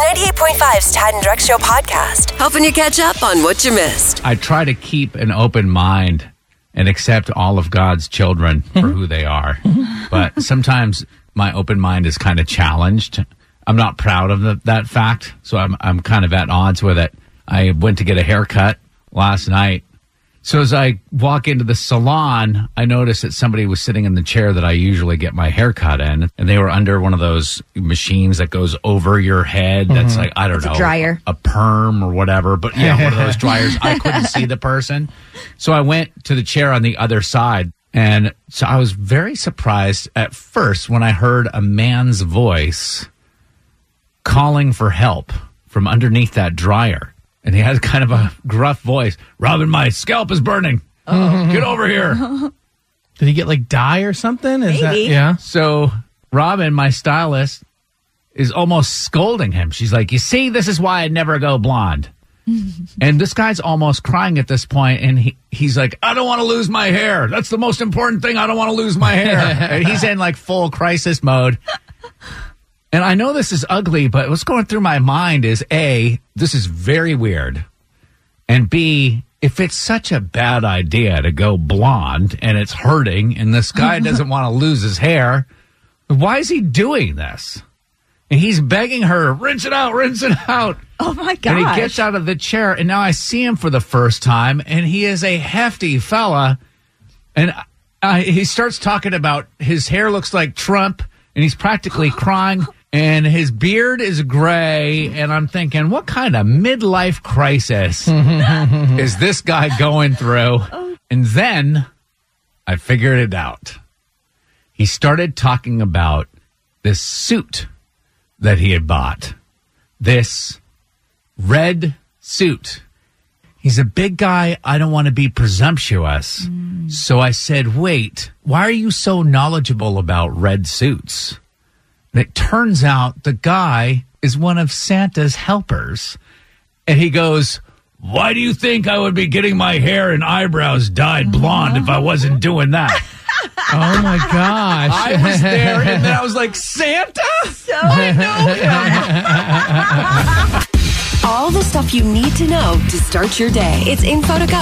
B98.5's Tad and Drex Show podcast, helping you catch up on what you missed. I try to keep an open mind and accept all of God's children for who they are. But sometimes my open mind is kind of challenged. I'm not proud of the, that fact, so I'm I'm kind of at odds with it. I went to get a haircut last night. So as I walk into the salon, I notice that somebody was sitting in the chair that I usually get my haircut in, and they were under one of those machines that goes over your head. That's mm-hmm. like I don't It's a know, dryer. a perm or whatever. But yeah, one of those dryers. I couldn't see the person, so I went to the chair on the other side, and so I was very surprised at first when I heard a man's voice calling for help from underneath that dryer. And he has kind of a gruff voice. Robin, my scalp is burning. Oh. Get over here. Did he get like dye or something? Is that Maybe. yeah? So Robin, my stylist, is almost scolding him. She's like, You see, this is why I never go blonde. and this guy's almost crying at this point, and he, he's like, I don't want to lose my hair. That's the most important thing. I don't want to lose my hair. and he's in like full crisis mode. And I know this is ugly, but what's going through my mind is A, this is very weird. And B, if it's such a bad idea to go blonde and it's hurting and this guy doesn't want to lose his hair, why is he doing this? And he's begging her, rinse it out, rinse it out. Oh my god! And he gets out of the chair, and now I see him for the first time, and he is a hefty fella. And I, he starts talking about his hair looks like Trump, and he's practically crying, and his beard is gray. And I'm thinking, what kind of midlife crisis is this guy going through? Oh. And then I figured it out. He started talking about this suit that he had bought. This red suit. He's a big guy. I don't want to be presumptuous. Mm. So I said, wait, why are you so knowledgeable about red suits? And it turns out the guy is one of Santa's helpers. And he goes, why do you think I would be getting my hair and eyebrows dyed blonde if I wasn't doing that? Oh my gosh. I was there and then I was like, Santa? so I know. All the stuff you need to know to start your day. It's info to go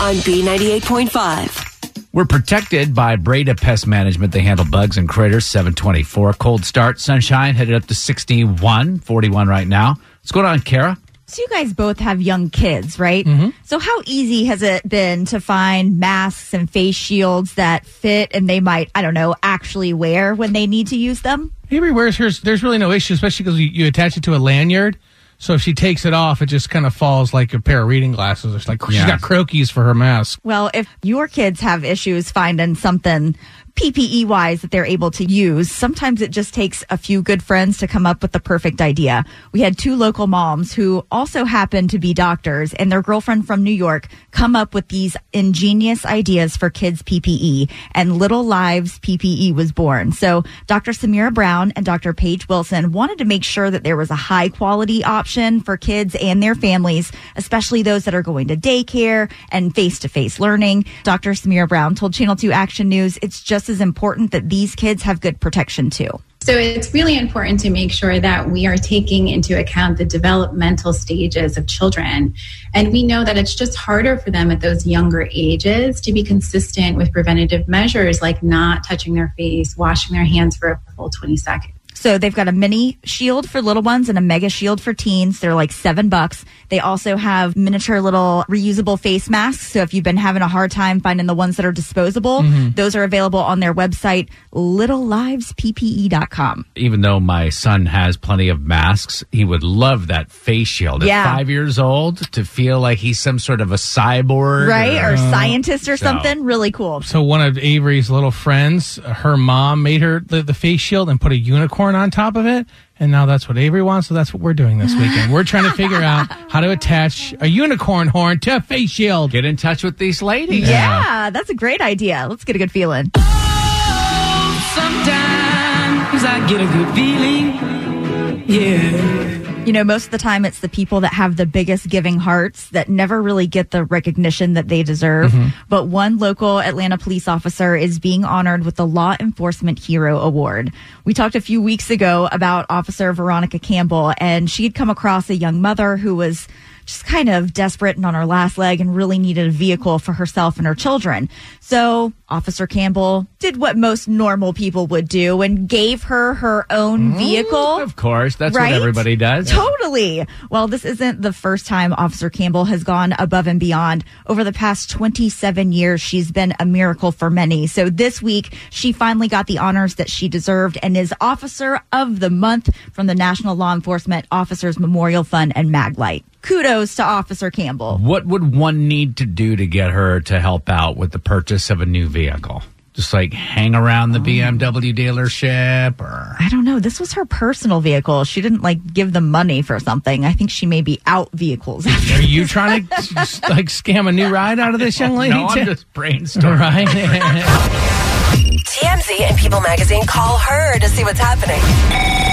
on B98.5. We're protected by Breda Pest Management. They handle bugs and critters. 724. Cold start. Sunshine headed up to 61, 41 right now. What's going on, Kara? So you guys both have young kids, right? Mm-hmm. So how easy has it been to find masks and face shields that fit and they might, I don't know, actually wear when they need to use them? Avery wears hers. There's really no issue, especially because you, you attach it to a lanyard. So if she takes it off, it just kind of falls like a pair of reading glasses. It's like she's Yeah. got Croakies for her mask. Well, if your kids have issues finding something PPE wise that they're able to use, sometimes it just takes a few good friends to come up with the perfect idea. We had two local moms who also happen to be doctors and their girlfriend from New York come up with these ingenious ideas for kids PPE and Little Lives PPE was born. So Dr. Samira Brown and Dr. Paige Wilson wanted to make sure that there was a high quality option for kids and their families, especially those that are going to daycare and face to face learning. Dr. Samira Brown told Channel 2 Action News it's just as important that these kids have good protection too. So it's really important to make sure that we are taking into account the developmental stages of children. And we know that it's just harder for them at those younger ages to be consistent with preventative measures like not touching their face, washing their hands for a full 20 seconds. So they've got a mini shield for little ones and a mega shield for teens. They're like seven bucks. They also have miniature little reusable face masks. So if you've been having a hard time finding the ones that are disposable, mm-hmm. those are available on their website, littlelivesppe.com. Even though my son has plenty of masks, he would love that face shield at Yeah. five years old to feel like he's some sort of a cyborg. Right? Or scientist or So- something. Really cool. So one of Avery's little friends, her mom made her the, the face shield and put a unicorn on top of it, And now that's what Avery wants, so that's what we're doing this weekend. We're trying to figure out how to attach a unicorn horn to a face shield. Get in touch with these ladies. Yeah, that's a great idea. Let's get a good feeling. Sometimes I get a good feeling. Yeah. You know, most of the time it's the people that have the biggest giving hearts that never really get the recognition that they deserve. Mm-hmm. But one local Atlanta police officer is being honored with the Law Enforcement Hero Award. We talked a few weeks ago about Officer Veronica Campbell, and she had come across a young mother who was just kind of desperate and on her last leg and really needed a vehicle for herself and her children. So Officer Campbell did what most normal people would do and gave her her own mm, vehicle. Of course, that's Right? what everybody does. Totally. Well, this isn't the first time Officer Campbell has gone above and beyond. Over the past 27 years, she's been a miracle for many. So this week, she finally got the honors that she deserved and is Officer of the Month from the National Law Enforcement Officers Memorial Fund and Maglite. Kudos to Officer Campbell. What would one need to do to get her to help out with the purchase of a new vehicle? Just like hang around the BMW dealership or I don't know. This was her personal vehicle. She didn't like give them money for something. I think she may be out vehicles. Are you trying to s- like scam a new ride out of this young lady? No, I'm too? just brainstorming. right. TMZ and People Magazine call her to see what's happening.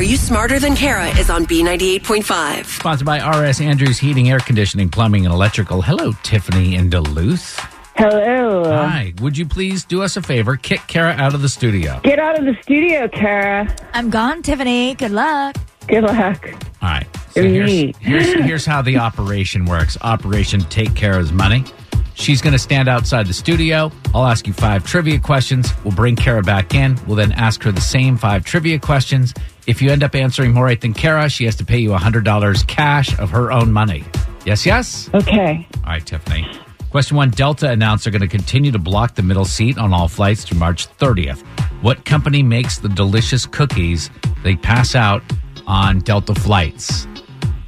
Are You Smarter Than Kara is on B98.5. Sponsored by RS Andrews Heating, Air Conditioning, Plumbing, and Electrical. Hello, Tiffany in Duluth. Hello. Hi. Would you please do us a favor? Kick Kara out of the studio. Get out of the studio, Kara. I'm gone, Tiffany. Good luck. Good luck. All right. So here's, here's, here's how the operation works Operation Take Kara's Money. She's going to stand outside the studio. I'll ask you five trivia questions. We'll bring Kara back in. We'll then ask her the same five trivia questions. If you end up answering more right than Kara, she has to pay you $100 cash of her own money. Yes, yes? Okay. All right, Tiffany. Question one Delta announced they're going to continue to block the middle seat on all flights through March 30th. What company makes the delicious cookies they pass out on Delta flights?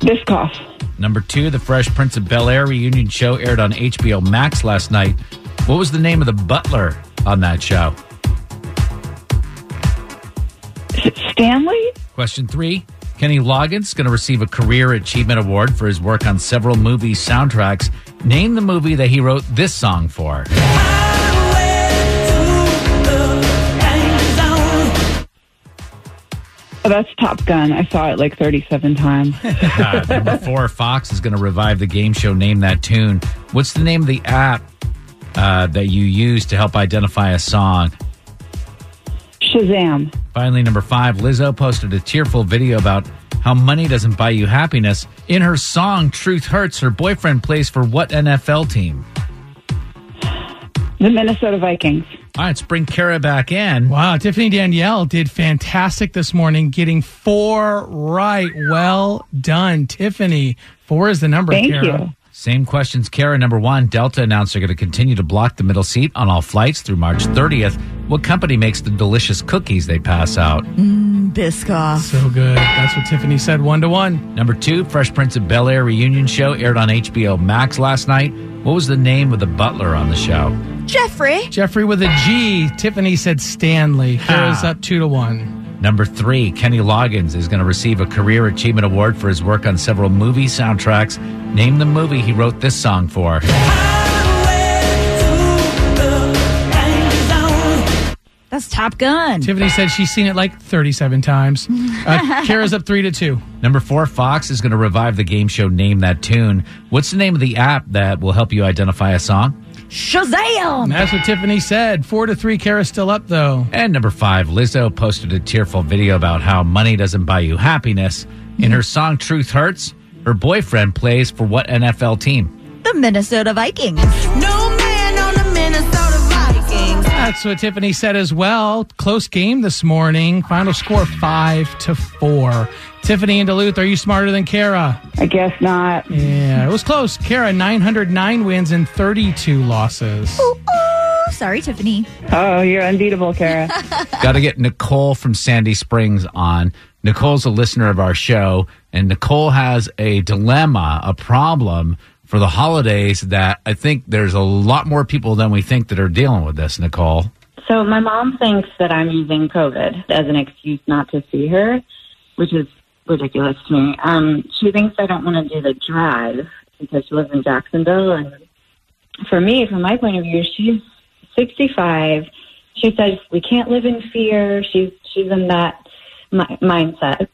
Biscoff. Number two, the Fresh Prince of Bel Air reunion show aired on HBO Max last night. What was the name of the butler on that show? S- Stanley? Question three, Kenny Loggins is going to receive a Career Achievement Award for his work on several movie soundtracks. Name the movie that he wrote this song for. Oh, that's Top Gun. I saw it like 37 times. Uh, number four, Fox is going to revive the game show Name That Tune. What's the name of the app uh, that you use to help identify a song? Shazam. Finally, number five, Lizzo posted a tearful video about how money doesn't buy you happiness. In her song Truth Hurts, her boyfriend plays for what NFL team? The Minnesota Vikings. All right, let's bring Kara back in. Wow, Tiffany Danielle did fantastic this morning, getting four right. Well done, Tiffany. Four is the number. Thank Kara. you. Same questions, Kara. Number one, Delta announced they're going to continue to block the middle seat on all flights through March 30th. What company makes the delicious cookies they pass out? Mmm, Biscoff. So good. That's what Tiffany said. One to one. Number two, Fresh Prince of Bel Air reunion show aired on HBO Max last night. What was the name of the butler on the show? Geoffrey. Geoffrey with a G. Tiffany said Stanley. Kara's up two to one. Number three, Kenny Loggins is going to receive a Career Achievement Award for his work on several movie soundtracks. Name the movie he wrote this song for. That's Top Gun. Tiffany said she's seen it like 37 times. Uh, Kara's up three to two. Number four, Fox is going to revive the game show Name That Tune. What's the name of the app that will help you identify a song? Shazam. And that's what Tiffany said. Four to three. Kara's still up though. And number five, Lizzo posted a tearful video about how money doesn't buy you happiness. In her song Truth Hurts, her boyfriend plays for what NFL team? The Minnesota Vikings. No man on the Minnesota Vikings. That's what Tiffany said as well. Close game this morning. Final score five to four. Tiffany and Duluth, are you smarter than Kara? I guess not. Yeah, it was close. Kara, 909 wins and 32 losses. Ooh, sorry, Tiffany. Oh, you're unbeatable, Kara. Got to get Nicole from Sandy Springs on. Nicole's a listener of our show, and Nicole has a dilemma, a problem for the holidays that I think there's a lot more people than we think that are dealing with this, Nicole. So my mom thinks that I'm using COVID as an excuse not to see her. which is ridiculous to me. Um, she thinks I don't want to do the drive because she lives in Jacksonville. And for me, from my point of view, she's 65. She says we can't live in fear. She's she's in that mi- mindset.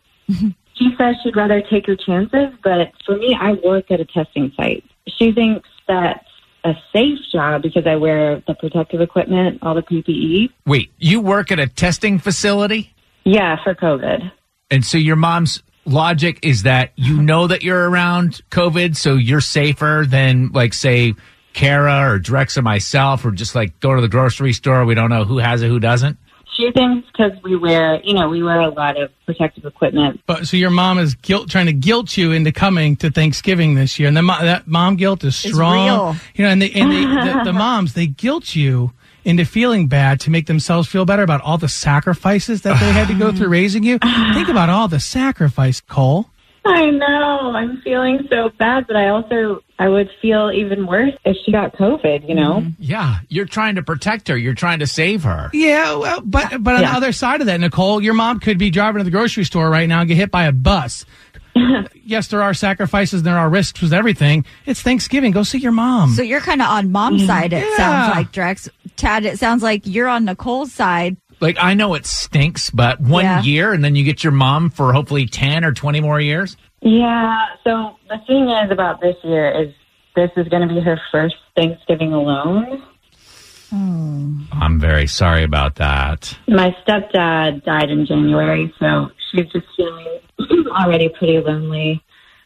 She says she'd rather take her chances, but for me, I work at a testing site. She thinks that's a safe job because I wear the protective equipment, all the PPE. Wait, you work at a testing facility? Yeah, for COVID. And so your mom's logic is that you know that you're around COVID, so you're safer than, like, say, Kara or Drex or myself, or just like go to the grocery store. We don't know who has it, who doesn't. She thinks because we wear, you know, we wear a lot of protective equipment. But so your mom is guilt trying to guilt you into coming to Thanksgiving this year, and the, that mom guilt is It's strong. real. You know, and, they, and they, the, the moms they guilt you into feeling bad to make themselves feel better about all the sacrifices that they had to go through raising you. Think about all the sacrifice, Cole. I know. I'm feeling so bad, but I also I would feel even worse if she got COVID. You know. Mm-hmm. Yeah, you're trying to protect her. You're trying to save her. Yeah, well, but but on Yeah. the other side of that, Nicole, your mom could be driving to the grocery store right now and get hit by a bus. yes, there are sacrifices, and there are risks with everything. It's Thanksgiving. Go see your mom. So you're kind of on mom's mm-hmm. side, it Yeah. sounds like, Drex. Tad, it sounds like you're on Nicole's side. Like I know it stinks, but one Yeah. year and then you get your mom for hopefully ten or twenty more years. Yeah. So the thing is about this year is this is going to be her first Thanksgiving alone. Hmm. I'm very sorry about that. My stepdad died in January, so she's just feeling already pretty lonely.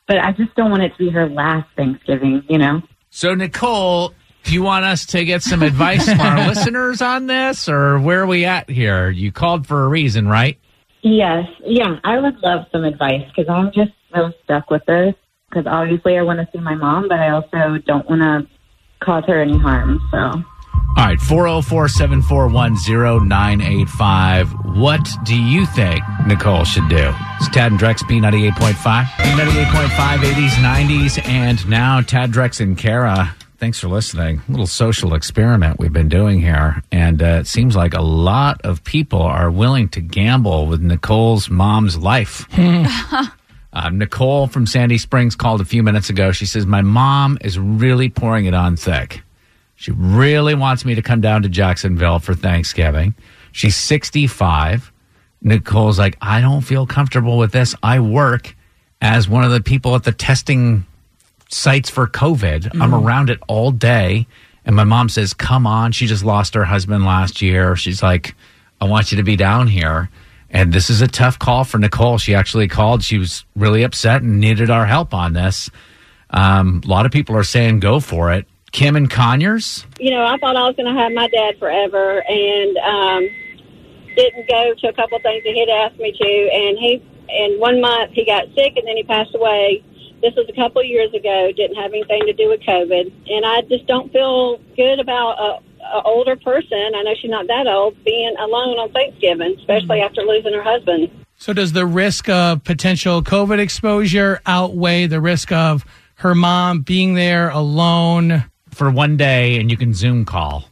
But I just don't want it to be her last Thanksgiving. You know. So Nicole, do you want us to get some advice from our listeners on this, or where are we at here? You called for a reason, right? Yes, yeah, I would love some advice because I'm just so stuck with this. Because obviously, I want to see my mom, but I also don't want to cause her any harm. So, All right, 404 741 0985. What do you think Nicole should do? It's Tad and Drex, B98.5. B98.5, 80s, 90s, and now Tad, Drex, and Kara. Thanks for listening. A little social experiment we've been doing here. And uh, it seems like a lot of people are willing to gamble with Nicole's mom's life. Uh, Nicole from Sandy Springs called a few minutes ago. She says, My mom is really pouring it on thick. She really wants me to come down to Jacksonville for Thanksgiving. She's 65. Nicole's like, I don't feel comfortable with this. I work as one of the people at the testing sites for COVID. I'm around it all day. And my mom says, Come on. She just lost her husband last year. She's like, I want you to be down here. And this is a tough call for Nicole. She actually called. She was really upset and needed our help on this. Um, a lot of people are saying go for it. Kim and Conyers. you know, I thought I was going to have my dad forever, and um, didn't go to a couple of things that he'd asked me to. And he, in one month, he got sick, and then he passed away. This was a couple of years ago. Didn't have anything to do with COVID, and I just don't feel good about a, a older person. I know she's not that old, being alone on Thanksgiving, especially after losing her husband. So does the risk of potential COVID exposure outweigh the risk of her mom being there alone? For one day and you can Zoom call.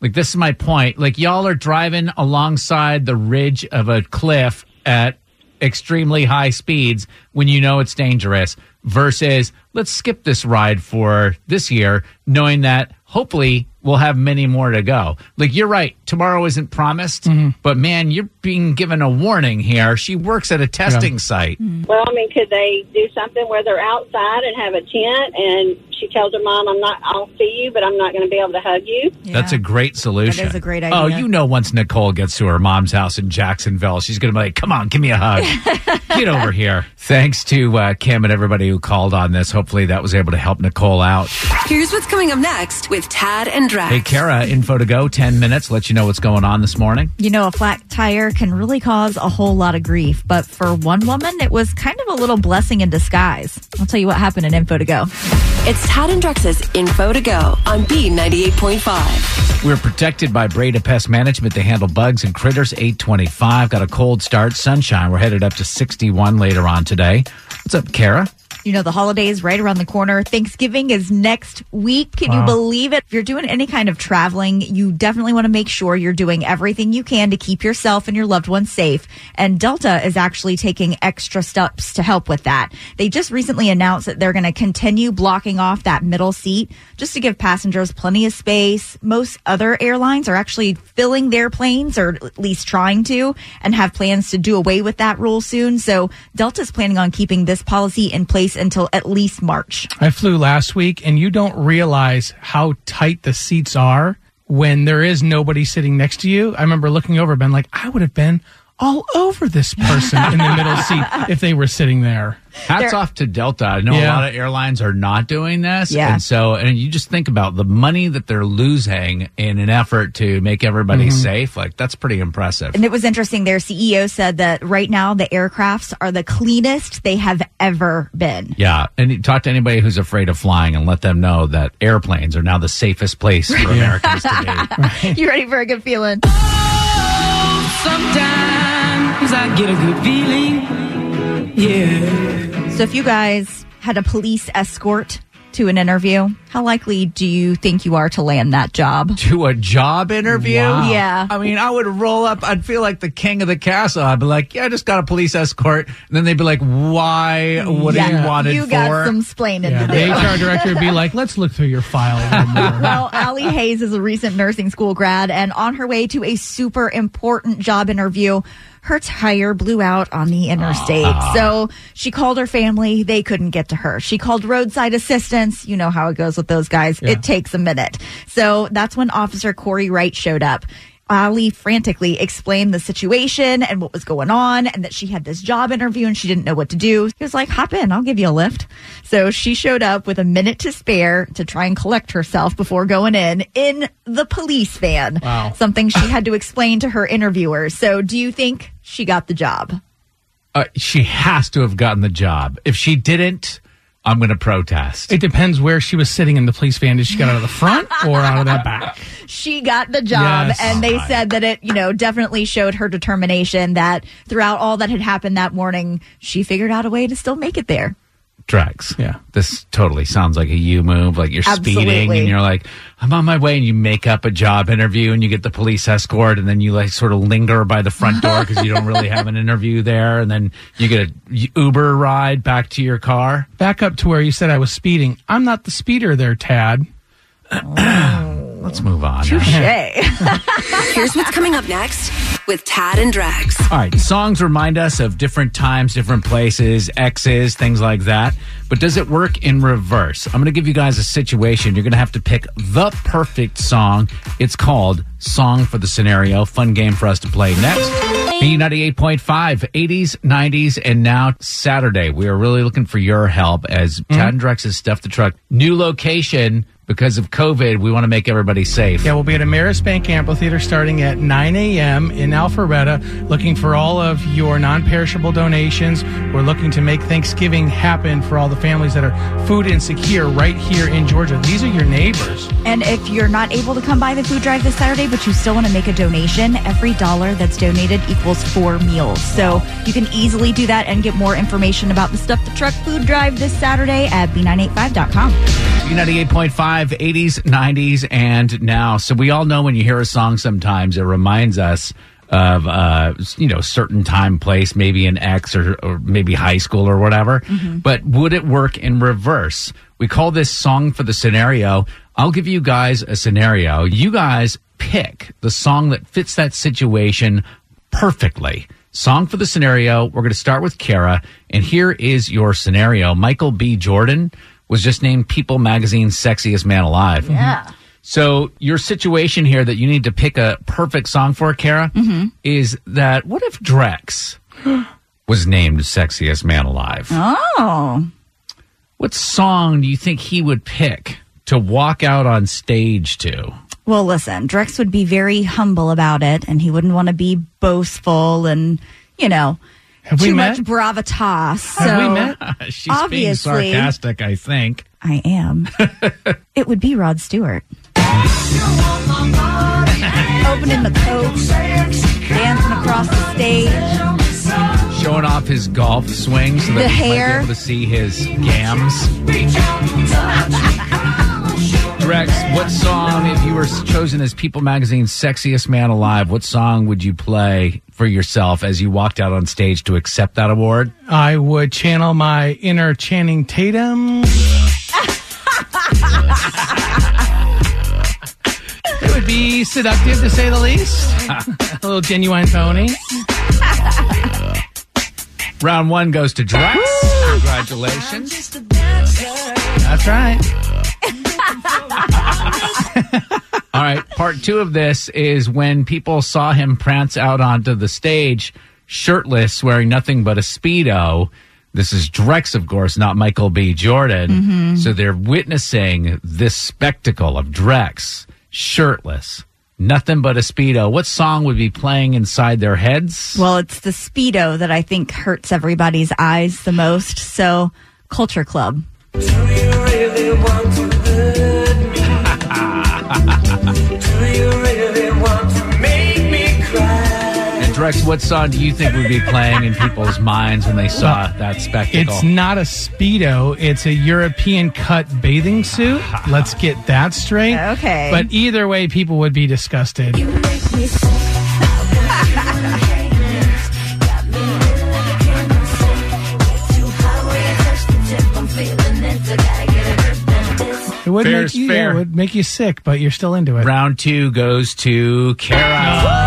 Like, this is my point. Like, y'all are driving alongside the ridge of a cliff at extremely high speeds when you know it's dangerous, versus let's skip this ride for this year, knowing that hopefully we'll have many more to go. Like, you're right. Tomorrow isn't promised, mm-hmm. but man, you're being given a warning here. She works at a testing site. Well, I mean, could they do something where they're outside and have a tent? And she tells her mom, "I'm not. I'll see you, but I'm not going to be able to hug you." That's a great solution. That is a great idea. Oh, you know, once Nicole gets to her mom's house in Jacksonville, she's going to be like, come on, give me a hug. Get over here. Thanks to uh, Kim and everybody who called on this. Hopefully that was able to help Nicole out. Here's what's coming up next with Tad and Drex. Hey, Kara, info to go, 10 minutes, let you know what's going on this morning. You know, a flat tire can really cause a whole lot of grief, but for one woman, it was kind of a little blessing in disguise. I'll tell you what happened in Info to Go. It's Tad and Drex's Info to Go on B98.5. We're protected by Breda Pest Management. They handle bugs and critters. 825. Got a cold start. Sunshine. We're headed up to 61 later on today. What's up, Kara? You know, the holidays right around the corner. Thanksgiving is next week. Can you believe it? If you're doing any kind of traveling, you definitely want to make sure you're doing everything you can to keep yourself and your loved ones safe. And Delta is actually taking extra steps to help with that. They just recently announced that they're going to continue blocking off that middle seat just to give passengers plenty of space. Most other airlines are actually filling their planes or at least trying to and have plans to do away with that rule soon. So Delta's planning on keeping this policy in place until at least March. I flew last week, and you don't realize how tight the seats are when there is nobody sitting next to you. I remember looking over, been like, I would have been all over this person in the middle seat if they were sitting there. Hats off to Delta. I know a lot of airlines are not doing this. Yeah. And so, and you just think about the money that they're losing in an effort to make everybody mm-hmm. safe. Like, that's pretty impressive. And it was interesting. Their CEO said that right now the aircrafts are the cleanest they have ever been. Yeah. And you talk to anybody who's afraid of flying and let them know that airplanes are now the safest place for Americans to be. You ready for a good feeling? Sometimes I get a good feeling. Yeah. So if you guys had a police escort to an interview, how likely do you think you are to land that job? to a job interview. Wow. Yeah. I mean, I would roll up. I'd feel like the king of the castle. I'd be like, "Yeah, I just got a police escort." And then they'd be like, "Why? What are you wanted you for?" got some splaining Yeah, to the. HR director would be like, let's look through your file a little more. Well, Allie Hayes is a recent nursing school grad and on her way to a super important job interview. Her tire blew out on the interstate. Ah. So she called her family. They couldn't get to her. She called roadside assistance. You know how it goes with those guys. It takes a minute. So that's when Officer Corey Wright showed up. Ali frantically explained the situation and what was going on and that she had this job interview and she didn't know what to do. He was like, hop in, I'll give you a lift. So she showed up with a minute to spare to try and collect herself before going in, in the police van. Wow. Something she had to explain to her interviewer. So do you think she got the job? Uh, she has to have gotten the job. If she didn't, I'm going to protest. It depends where she was sitting in the police van. Did she get out of the front or out of the back? She got the job Yes. and they said that it, you know, definitely showed her determination that throughout all that had happened that morning, she figured out a way to still make it there. Drex. Yeah. This totally sounds like a you move. Like you're speeding and you're like, I'm on my way. And you make up a job interview and you get the police escort and then you like sort of linger by the front door because you don't really have an interview there. And then you get a Uber ride back to your car. Back up to where you said I was speeding. I'm not the speeder there, Tad. Oh. Let's move on. Hey. Here's what's coming up next with Tad and Drex. All right, songs remind us of different times, different places, exes, things like that. But does it work in reverse? I'm going to give you guys a situation. You're going to have to pick the perfect song. It's called Song for the Scenario. Fun game for us to play next. B98.5, 80s, 90s, and now Saturday. We are really looking for your help as mm-hmm. Tad and Drex has stuffed the truck. New location because of COVID. We want to make everybody safe. Yeah, we'll be at Ameris Bank Amphitheater starting at 9 a.m. in Alpharetta, looking for all of your non-perishable donations. We're looking to make Thanksgiving happen for all the families that are food insecure right here in Georgia. These are your neighbors. And if you're not able to come by the food drive this Saturday, but you still want to make a donation, every dollar that's donated equals four meals. So you can easily do that and get more information about the Stuff the Truck food drive this Saturday at b985.com. B98.5, 80s, 90s, and now. So we all know when you hear a song sometimes, it reminds us of, uh, you know, certain time, place, maybe an ex or, or maybe high school or whatever. But would it work in reverse? We call this song for the scenario. I'll give you guys a scenario. You guys pick the song that fits that situation perfectly. Song for the scenario. We're going to start with Kara. And here is your scenario. Michael B. Jordan was just named People Magazine's sexiest man alive. Yeah. Mm-hmm. So your situation here that you need to pick a perfect song for, Kara, mm-hmm. is that what if Drex was named sexiest man alive? Oh. What song do you think he would pick to walk out on stage to? Well, listen, Drex would be very humble about it, and he wouldn't want to be boastful and, you know, Have too much gravitas. So Have we met? She's being sarcastic, I think. I am. it would be Rod Stewart. Opening the coat, dancing across the stage. showing off his golf swing so that The we might hair. be able to see his gams. Drex, what song, if you were chosen as People Magazine's sexiest man alive, what song would you play for yourself as you walked out on stage to accept that award? I would channel my inner Channing Tatum. it would be seductive to say the least. A little Ginuwine pony. Round one goes to Drex. Congratulations. That's right. All right, part two of this is when people saw him prance out onto the stage shirtless, wearing nothing but a Speedo. This is Drex, of course, not Michael B. Jordan. Mm-hmm. So they're witnessing this spectacle of Drex shirtless, nothing but a Speedo. What song would be playing inside their heads? Well, it's the Speedo that I think hurts everybody's eyes the most. So, Culture Club. And Drex, what song do you think would be playing in people's minds when they saw that spectacle? It's not a Speedo, it's a European cut bathing suit. Let's get that straight. Okay. But either way, people would be disgusted. It would Fair's make you, fair. yeah, it would make you sick, but you're still into it. Round two goes to Kara.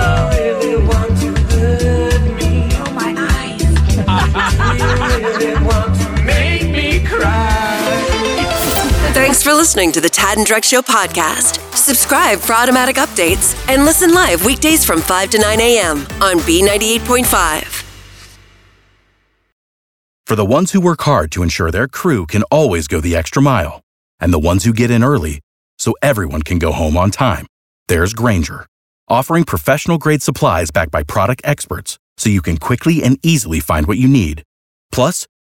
Thanks for listening to the Tad and Drex Show podcast. Subscribe for automatic updates and listen live weekdays from 5 to 9 a.m. on B98.5. For the ones who work hard to ensure their crew can always go the extra mile, and the ones who get in early so everyone can go home on time, there's Grainger, offering professional grade supplies backed by product experts so you can quickly and easily find what you need. Plus,